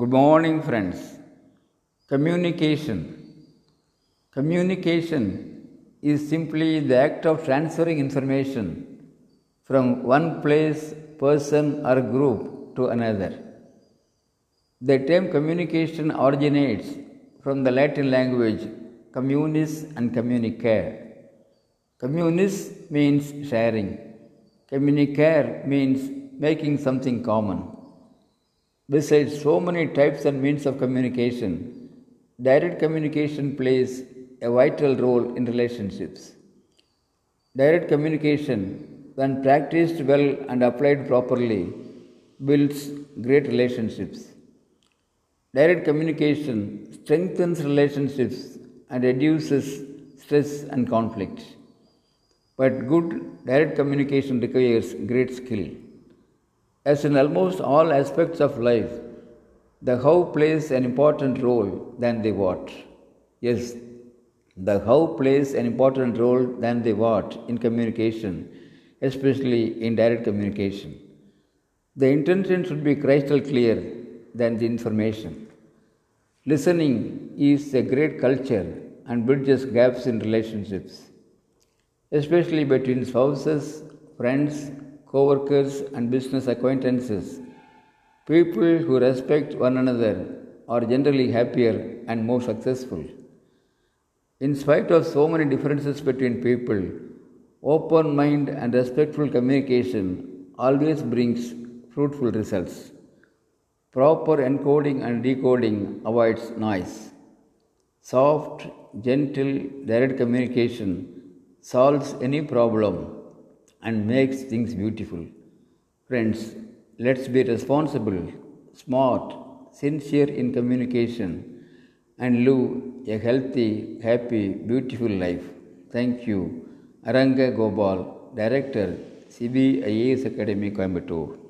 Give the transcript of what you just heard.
Good morning, friends. Communication. Communication is simply the act of transferring information from one place, person, or group to another. The term communication originates from the Latin language communis and communicare. Communis means sharing, communicare means making something common. Besides so many types and means of communication, direct communication plays a vital role in relationships. Direct communication, when practiced well and applied properly, builds great relationships. Direct communication strengthens relationships and reduces stress and conflict. But good direct communication requires great skill. As in almost all aspects of life, the how plays an important role than the what. Yes, the how plays an important role than the what in communication, especially in direct communication. The intention should be crystal clear than the information. Listening is a great culture and bridges gaps in relationships, especially between spouses, friends, co-workers and business acquaintances. People who respect one another are generally happier and more successful. In spite of so many differences between people, open mind and respectful communication always brings fruitful results. Proper encoding and decoding avoids noise. Soft, gentle, direct communication solves any problem and makes things beautiful. Friends, let's be responsible, smart, sincere in communication and live a healthy, happy, beautiful life. Thank you. Aranga Gopal, Director, CBIAS Academy, Coimbatore.